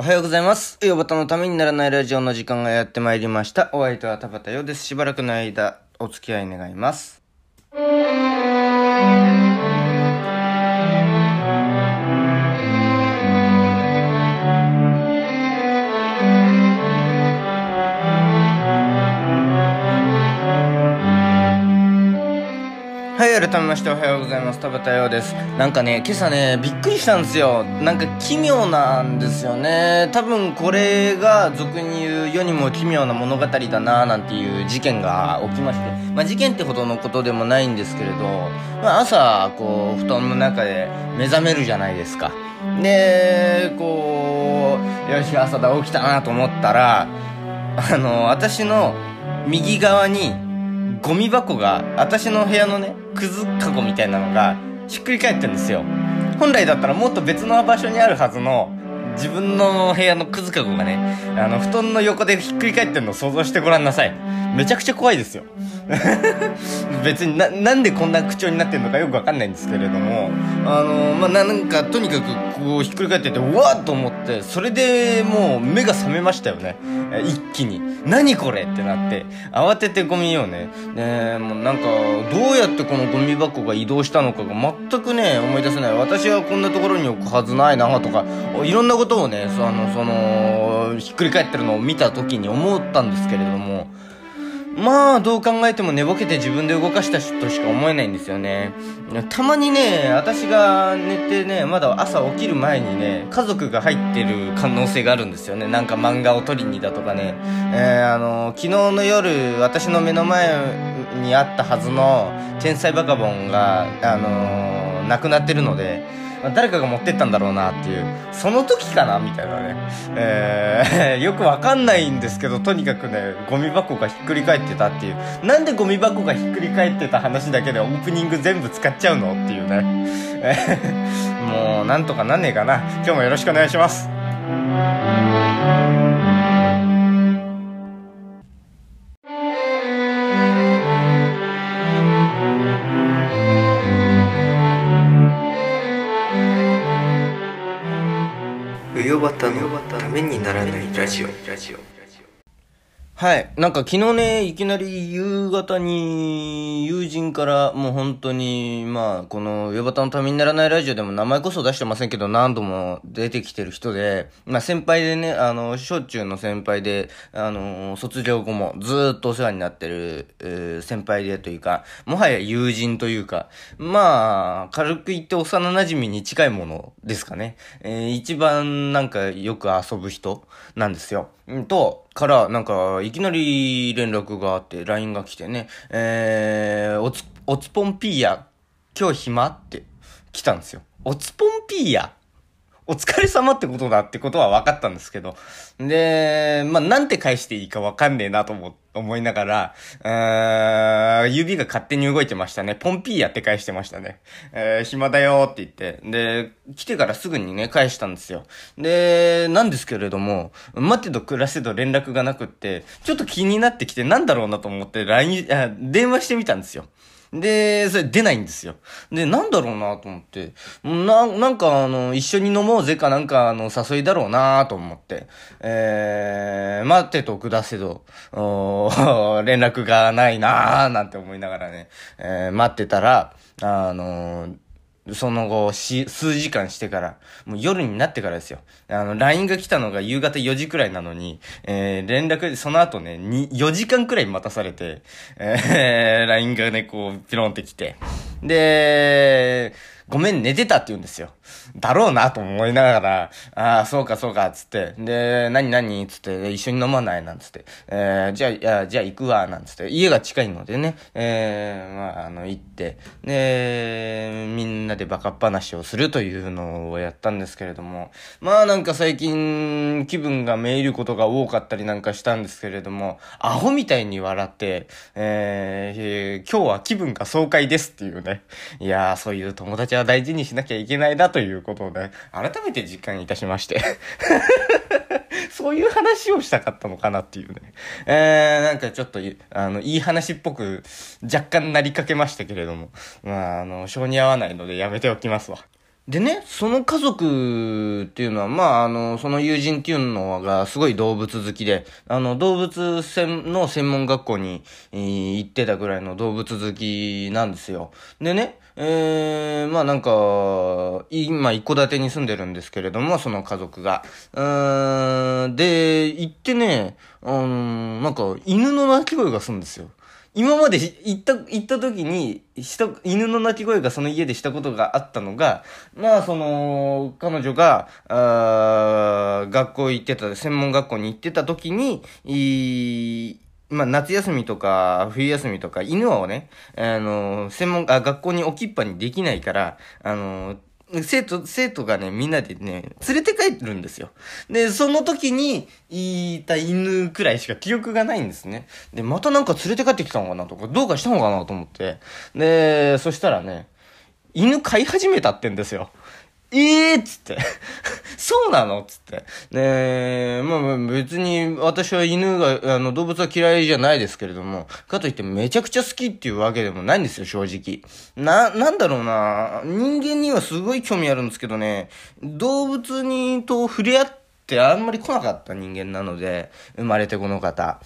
おはようございます。ヨバタのためにならないラジオの時間がやってまいりました。お相手は田畑よです。しばらくの間、お付き合い願います。はい、改めましておはようございます。田畑ようです。なんかね、今朝ね、びっくりしたんですよ。なんか奇妙なんですよね。多分これが俗に言う世にも奇妙な物語だななんていう事件が起きまして。まあ事件ってほどのことでもないんですけれど、まあ朝、こう、布団の中で目覚めるじゃないですか。で、こう、よし、朝だ、起きたなと思ったら、あの、私の右側に、ゴミ箱が、私の部屋のね、くずかごみたいなのが、ひっくり返ってるんですよ。本来だったらもっと別の場所にあるはずの、自分の部屋のくずかごがね、あの、布団の横でひっくり返ってるのを想像してごらんなさい。めちゃくちゃ怖いですよ。別にな、なんでこんな口調になってるのかよくわかんないんですけれども、あの、まあ、なんか、とにかく、こう、ひっくり返ってて、うわっと思って、それでもう、目が覚めましたよね。一気に。何これってなって、慌ててゴミをね、ねもうなんか、どうやってこのゴミ箱が移動したのかが全くね、思い出せない。私はこんなところに置くはずないなとか、いろんなことをね、そあの、その、ひっくり返ってるのを見た時に思ったんですけれども、まあ、どう考えても寝ぼけて自分で動かした人しか思えないんですよね。たまにね、私が寝てね、まだ朝起きる前にね、家族が入ってる可能性があるんですよね。なんか漫画を撮りにだとかね。えー、あの、昨日の夜、私の目の前にあったはずの天才バカボンが、あの亡くなってるので、誰かが持ってったんだろうなっていう、その時かなみたいなね。えー、よくわかんないんですけど、とにかくね、ゴミ箱がひっくり返ってたっていう。なんでゴミ箱がひっくり返ってた話だけでオープニング全部使っちゃうのっていうね。もう、なんとかなんねえかな。今日もよろしくお願いします。はい。なんか昨日ね、いきなり夕方に友人からもう本当に、まあ、この、ヨバタのためにならないラジオでも名前こそ出してませんけど何度も出てきてる人で、まあ先輩でね、あの、小中の先輩で、あの、卒業後もずっとお世話になってる、えー先輩でというか、もはや友人というか、まあ、軽く言って幼馴染に近いものですかね。えー一番なんかよく遊ぶ人なんですよ。うんと、から、なんか、いきなり連絡があって、LINE が来てね、えー、おつ、おつぽんぴーや、今日暇？って来たんですよ。おつぽんぴーやお疲れ様ってことだってことは分かったんですけど。で、まあ、なんて返していいか分かんねえなと思、思いながら、あー指が勝手に動いてましたね。ポンピーヤって返してましたね。えー、暇だよって言って。で、来てからすぐにね、返したんですよ。で、なんですけれども、待てど暮らせど連絡がなくって、ちょっと気になってきてなんだろうなと思って LINE、電話してみたんですよ。で、それ出ないんですよ。で、なんだろうなと思って。な、なんかあの、一緒に飲もうぜかなんかあの、誘いだろうなと思って。えー、待ってと下せど、連絡がないななんて思いながらね、えー、待ってたら、あのその後、し、数時間してから、もう夜になってからですよ。あの、LINE が来たのが夕方4時くらいなのに、えー、連絡、その後ね、に、4時間くらい待たされて、えー、LINE がね、こう、ピロンって来て、で、ごめん、寝てたって言うんですよ。だろうなと思いながら、ああ、そうかそうか、つって。で、何何？つって、一緒に飲まないなんつって。えー、じゃあ、いや、じゃあ行くわ、なんつって。家が近いのでね、えー、まあ、あの、行って、で、みんなでバカっ話をするというのをやったんですけれども、まあなんか最近、気分がめいることが多かったりなんかしたんですけれども、アホみたいに笑って、え、え今日は気分が爽快ですっていうね。いやー、そういう友達は大事にしなきゃいけないなということをね、改めて実感いたしまして。そういう話をしたかったのかなっていうね。えー、なんかちょっと、あの、いい話っぽく若干なりかけましたけれども。まあ、あの、性に合わないのでやめておきますわ。でね、その家族っていうのは、まあ、あの、その友人っていうのがすごい動物好きで、あの、動物専の専門学校に、行ってたぐらいの動物好きなんですよ。でね、えー、まあなんか、今一戸建てに住んでるんですけれども、その家族が。うん、で、行ってね、あの、なんか犬の鳴き声がするんですよ。今まで行った、行った時に、した、犬の鳴き声がその家でしたことがあったのが、まあ、その、彼女が、あ学校行ってた、専門学校に行ってた時に、いまあ、夏休みとか、冬休みとか、犬をね、あの、専門、あ、学校に置きっぱにできないから、あの、生徒、生徒がね、みんなでね、連れて帰るんですよ。で、その時に、いた犬くらいしか記憶がないんですね。で、またなんか連れて帰ってきたのかなとか、どうかしたのかなと思って。で、そしたらね、犬飼い始めたってんですよ。ええー、っつって。そうなの？つって。ねえ、まあ別に私は犬が、あの動物は嫌いじゃないですけれども、かといってめちゃくちゃ好きっていうわけでもないんですよ、正直。な、なんだろうな人間にはすごい興味あるんですけどね、動物にと触れ合ってあんまり来なかった人間なので、生まれてこの方。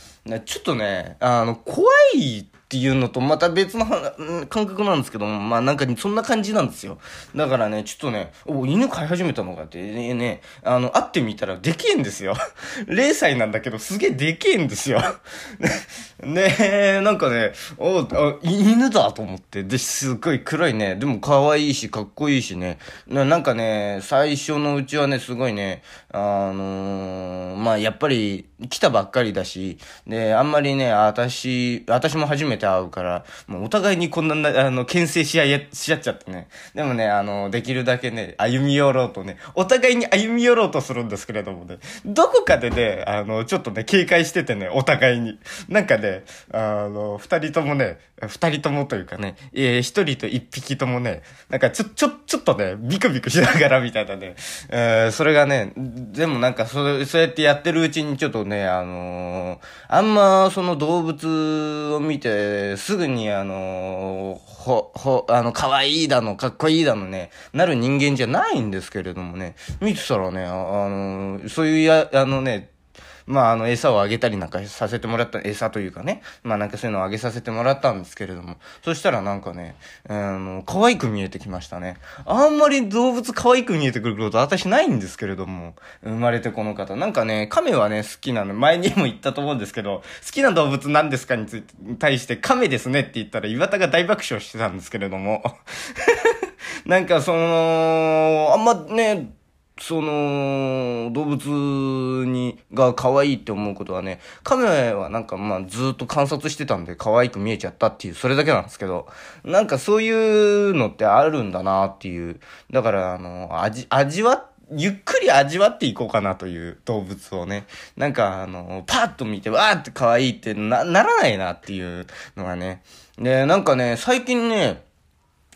ちょっとね、あの、怖いっていうのとまた別の感覚なんですけども、まあなんかそんな感じなんですよ。だからね、ちょっとね、お、犬飼い始めたのかってね、ね、あの、会ってみたらでけえんですよ。0歳なんだけどすげえでけえんですよ。ねえ、なんかね、お、あ、犬だと思って。で、すっごい黒いね。でも可愛いし、かっこいいしね。ななんかね、最初のうちはね、すごいね、あのー、まあやっぱり来たばっかりだし、で、あんまりね、私、私も初めて会うから、もうお互いにこんな、あの、牽制し合い、し合っちゃってね。でもね、あの、できるだけね、歩み寄ろうとね、お互いに歩み寄ろうとするんですけれどもね、どこかでね、あの、ちょっとね、警戒しててね、お互いに。なんかね、あの、二人ともね、二人ともというかね、えー、一人と一匹ともね、なんかちょ、ちょ、ちょっとね、ビクビクしながらみたいなね、えー、それがね、でもなんかそれ、そうやってやってるうちにちょっとね、あのー、あんまその動物を見て、すぐにあのー、ほ、ほ、あの、可愛いだの、かっこいいだのね、なる人間じゃないんですけれどもね、見てたらね、あ、あのー、そういうや、あのね、まあ、あの、餌をあげたりなんかさせてもらった、餌というかね、まあなんかそういうのをあげさせてもらったんですけれども、そしたらなんかね、あの、可愛く見えてきましたね。あんまり動物可愛く見えてくること私ないんですけれども、生まれてこの方。なんかね、亀はね、好きなの、前にも言ったと思うんですけど、好きな動物何ですかについて、対して亀ですねって言ったら岩田が大爆笑してたんですけれども、なんかその、あんまね、その、動物に、が可愛いって思うことはね、カメはなんかまあずっと観察してたんで可愛く見えちゃったっていう、それだけなんですけど、なんかそういうのってあるんだなっていう。だからあの、味、味わゆっくり味わっていこうかなという動物をね。なんかあの、パッと見て、わーって可愛いってな、ならないなっていうのがね。で、なんかね、最近ね、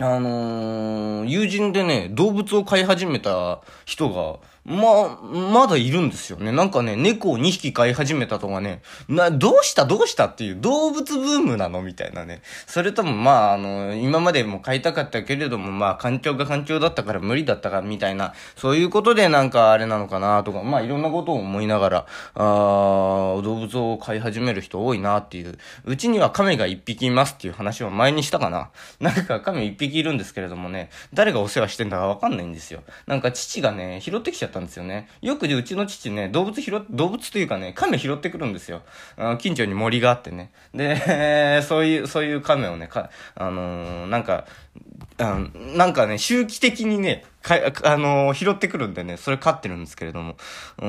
あのー、友人でね、動物を飼い始めた人が、ま、まだいるんですよね。なんかね、猫を2匹飼い始めたとかね、な、どうしたどうしたっていう動物ブームなのみたいなね。それともまあ、あの、今までも飼いたかったけれども、まあ、環境が環境だったから無理だったかみたいな、そういうことでなんかあれなのかなとか、まあ、いろんなことを思いながら、あー動物を飼い始める人多いなっていう。うちには亀が1匹いますっていう話を前にしたかな。なんか亀1匹いるんですけれどもね、誰がお世話してんだかわかんないんですよ。なんか父がね、拾ってきちゃったんですよね。よくでうちの父ね、動物拾、動物というかね、亀拾ってくるんですよ。あ近所に森があってね。で、そういう、そういう亀をね、か、あのー、なんか、あなんかね、周期的にね、か、あのー、拾ってくるんでね、それ飼ってるんですけれども、う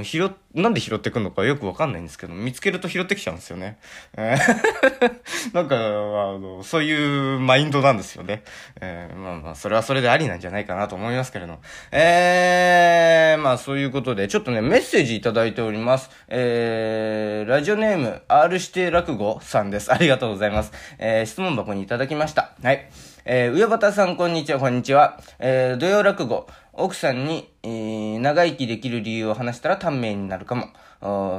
ん、拾、なんで拾ってくるのかよくわかんないんですけど、見つけると拾ってきちゃうんですよね。えー、なんか、あの、そういうマインドなんですよね。えー、まあまあ、それはそれでありなんじゃないかなと思いますけれども。えー、まあそういうことで、ちょっとね、メッセージいただいております。えー、ラジオネーム、R 指定落語さんです。ありがとうございます。えー、質問箱にいただきました。はい。えー、上端さんこんにちは、こんにちは。えー、土曜落語、奥さんに、えー、長生きできる理由を話したら短命になるかも。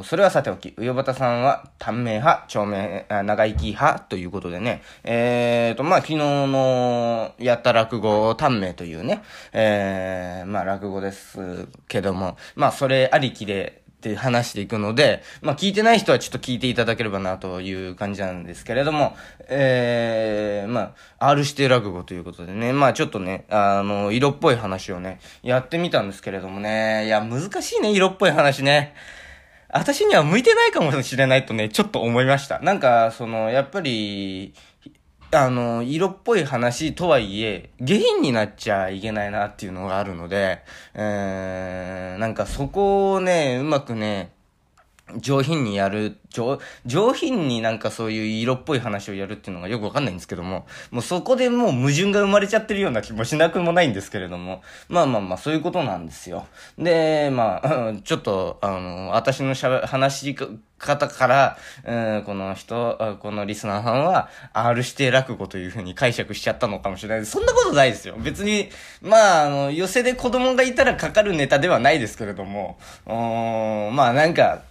それはさておき、上端さんは短命派、長命、長生き派ということでね、えーと、まあ、昨日のやった落語、短命というね、えー、まあ、落語ですけども、まあ、それありきで、って話していくので、まあ聞いてない人はちょっと聞いていただければなという感じなんですけれども、えー、まあ、R 指定落語ということでね、まあちょっとね、あの、色っぽい話をね、やってみたんですけれどもね、いや、難しいね、色っぽい話ね。私には向いてないかもしれないとね、ちょっと思いました。なんか、その、やっぱり、あの、色っぽい話とはいえ、下品になっちゃいけないなっていうのがあるので、えー、なんかそこをね、うまくね、上品にやる、上、上品になんかそういう色っぽい話をやるっていうのがよくわかんないんですけども、もうそこでもう矛盾が生まれちゃってるような気もしなくもないんですけれども、まあまあまあそういうことなんですよ。で、まあ、ちょっと、あの、私のしゃ、話し方から、うん、この人、このリスナーさんは、R 指定落語というふうに解釈しちゃったのかもしれない。そんなことないですよ。別に、まあ、あの、寄せで子供がいたらかかるネタではないですけれども、うん、まあなんか、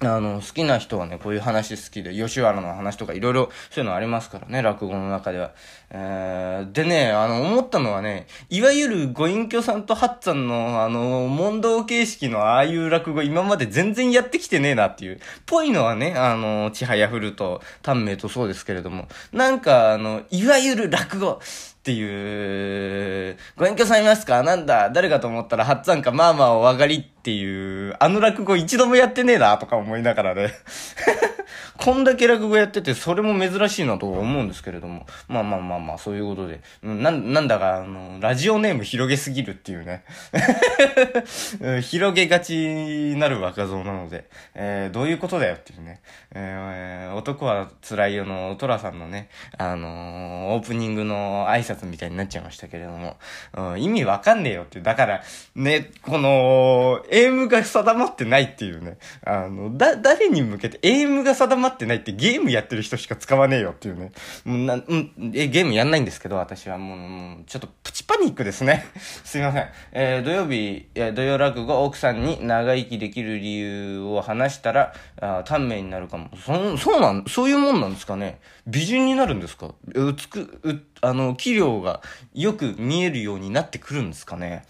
あの、好きな人はね、こういう話好きで、吉原の話とかいろいろそういうのありますからね、落語の中では。えー、でね、あの、思ったのはね、いわゆるご隠居さんとハッツァンの、あの、問答形式のああいう落語今まで全然やってきてねえなっていう。ぽいのはね、あの、ちはやふると、短命とそうですけれども、なんか、あの、いわゆる落語、っていう、ご隠居さんいますか？なんだ？誰かと思ったら、ハッツァンかまあまあお上がりっていう、あの落語一度もやってねえなとか思いながらね。こんだけ落語やってて、それも珍しいなと思うんですけれども。まあまあまあまあ、そういうことで。な、なんだか、あの、ラジオネーム広げすぎるっていうね。広げがちになる若造なので、えー、どういうことだよっていうね。えー、男は辛いよのトラさんのね、あのー、オープニングの挨拶みたいになっちゃいましたけれども、うん、意味わかんねえよって。だから、ね、この、エイムが定まってないっていうね。あの、だ、誰に向けて、エイムが定まってまってないってゲームやってる人しか使わねえよっていうね。もうな、うん、え、ゲームやんないんですけど、私はもう、もうちょっとプチパニックですね。すいません。えー、土曜日、え、土曜落語、奥さんに長生きできる理由を話したら、あ短命になるかも。そ、そうなん、そういうもんなんですかね。美人になるんですか？うつく、う、あの、器量がよく見えるようになってくるんですかね。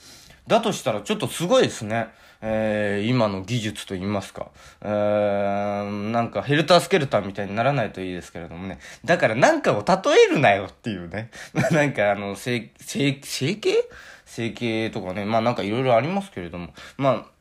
だとしたらちょっとすごいですね。えー、今の技術と言いますか、えー、なんかヘルタースケルターみたいにならないといいですけれどもね。だからなんかを例えるなよっていうね。なんかあの、整、整、整形整形とかね。まあなんかいろいろありますけれども。まあ、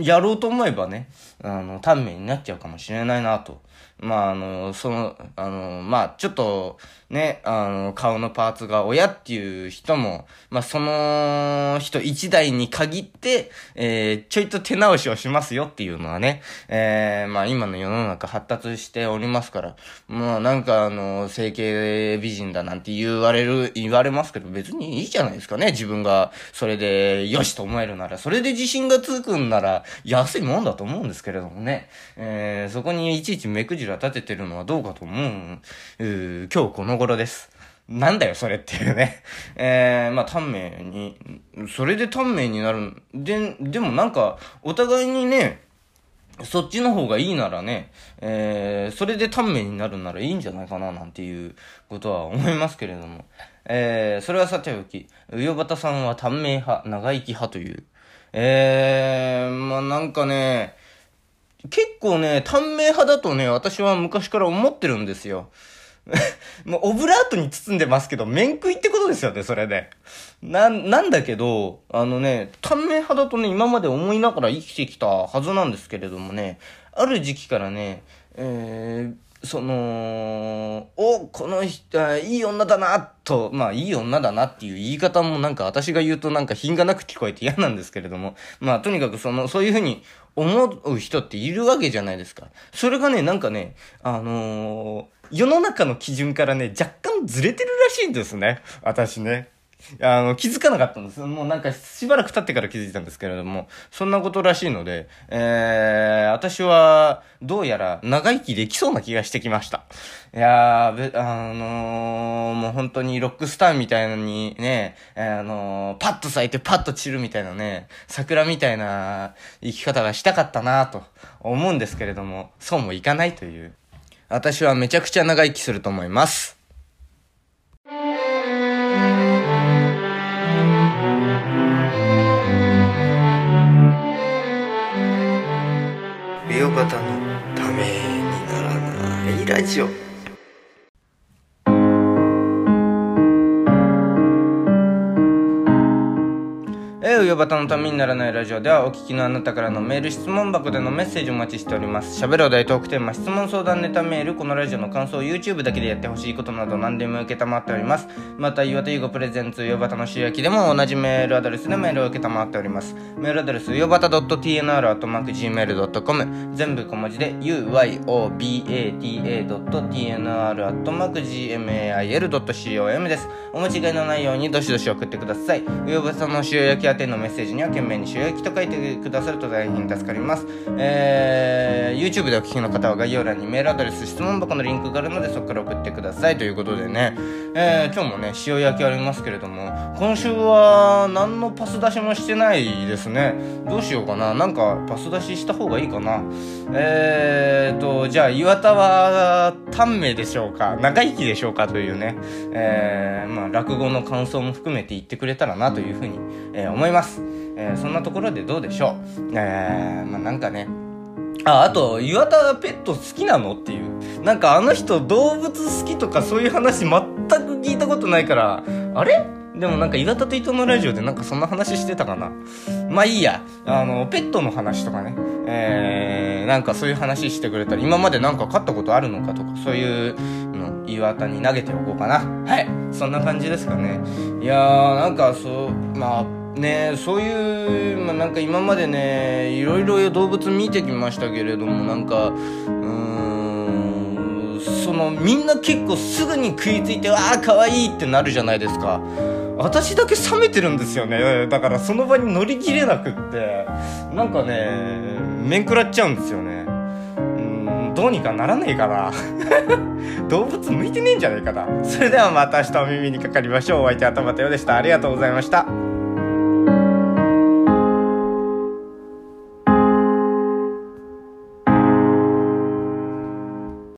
やろうと思えばね、あの、短命になっちゃうかもしれないなと。まあ、あの、その、あの、まあ、ちょっと、ね、あの、顔のパーツが親っていう人も、まあ、その人一台に限って、えー、ちょいと手直しをしますよっていうのはね、えー、まあ、今の世の中発達しておりますから、まあ、なんかあの、整形美人だなんて言われる、言われますけど、別にいいじゃないですかね、自分が、それで、よしと思えるなら、それで自信がつくんなら、安いもんだと思うんですけれどもね、えー、そこにいちいち目くじら立ててるのはどうかと思う、う今日この頃です。なんだよ、それっていうね。えー、まあ、短命に、それで短命になる。で、でもなんか、お互いにね、そっちの方がいいならね、えー、それで短命になるならいいんじゃないかな、なんていうことは思いますけれども。えー、それはさておき、上端さんは短命派、長生き派という。えー、まあ、なんかね、結構ね、短命派だとね、私は昔から思ってるんですよ。もうオブラートに包んでますけど、面食いってことですよね、それで。な、なんだけど、あのね、短命派だとね、今まで思いながら生きてきたはずなんですけれどもね、ある時期からね、えー、その、お、この人、いい女だな、と、まあ、いい女だなっていう言い方もなんか私が言うとなんか品がなく聞こえて嫌なんですけれども、まあ、とにかくその、そういうふうに思う人っているわけじゃないですか。それがね、なんかね、あのー、世の中の基準からね、若干ずれてるらしいんですね。私ね。あの、気づかなかったんです。もうなんかしばらく経ってから気づいたんですけれども、そんなことらしいので、えー、私は、どうやら長生きできそうな気がしてきました。いやー、あのー、もう本当にロックスターみたいなのにね、あのー、パッと咲いてパッと散るみたいなね、桜みたいな生き方がしたかったなと思うんですけれども、そうもいかないという。私はめちゃくちゃ長生きすると思います。美容方の。ためにならないラジオ。えー、うよばたのためにならないラジオではお聞きのあなたからのメール、質問箱でのメッセージお待ちしております。喋るお題トークテーマ、質問相談ネタメール、このラジオの感想、YouTube だけでやってほしいことなど何でも受けたまっております。また、岩田優子プレゼンツ、うよばたの収益でも同じメールアドレスでメールを受けたまっております。メールアドレス、うよばた .tnr.gmail.com 全部小文字で、uyobata.tnr.gmail.com です。お間違いのないようにどしどし送ってください。うよばたの収益宛てのメッセージには懸命に収益と書いてくださると大変助かります。えー、YouTube でお聞きの方は概要欄にメールアドレス、質問箱のリンクがあるのでそこから送ってくださいということでね、えー、今日もね、塩焼きありますけれども、今週は何のパス出しもしてないですね。どうしようかな。なんかパス出しした方がいいかな。えーと、じゃあ岩田は短命でしょうか長生きでしょうかというね、えー、まあ落語の感想も含めて言ってくれたらなというふうに、えー、思います。ます。えー、そんなところでどうでしょう？えー、まあなんかね、あ、あと、岩田ペット好きなの？っていう。なんかあの人動物好きとかそういう話全く聞いたことないから、あれ？でもなんか岩田と伊藤のラジオでなんかそんな話してたかな。まあいいや。あの、ペットの話とかね。えー、なんかそういう話してくれたら、今までなんか飼ったことあるのかとか、そういうの岩田に投げておこうかな。はい。そんな感じですかね。いやー、なんかそう、まあ、ねそういう、まあ、なんか今までねいろいろ動物見てきましたけれどもなんかうーんそのみんな結構すぐに食いついて「わあかわいい!」ってなるじゃないですか。私だけ冷めてるんですよね。だからその場に乗り切れなくって。なんかね面食らっちゃうんですよね。うんどうにかならねえかな。動物向いてねえんじゃないかな。それではまた明日お耳にかかりましょう。お相手はたまたよでした。ありがとうございました。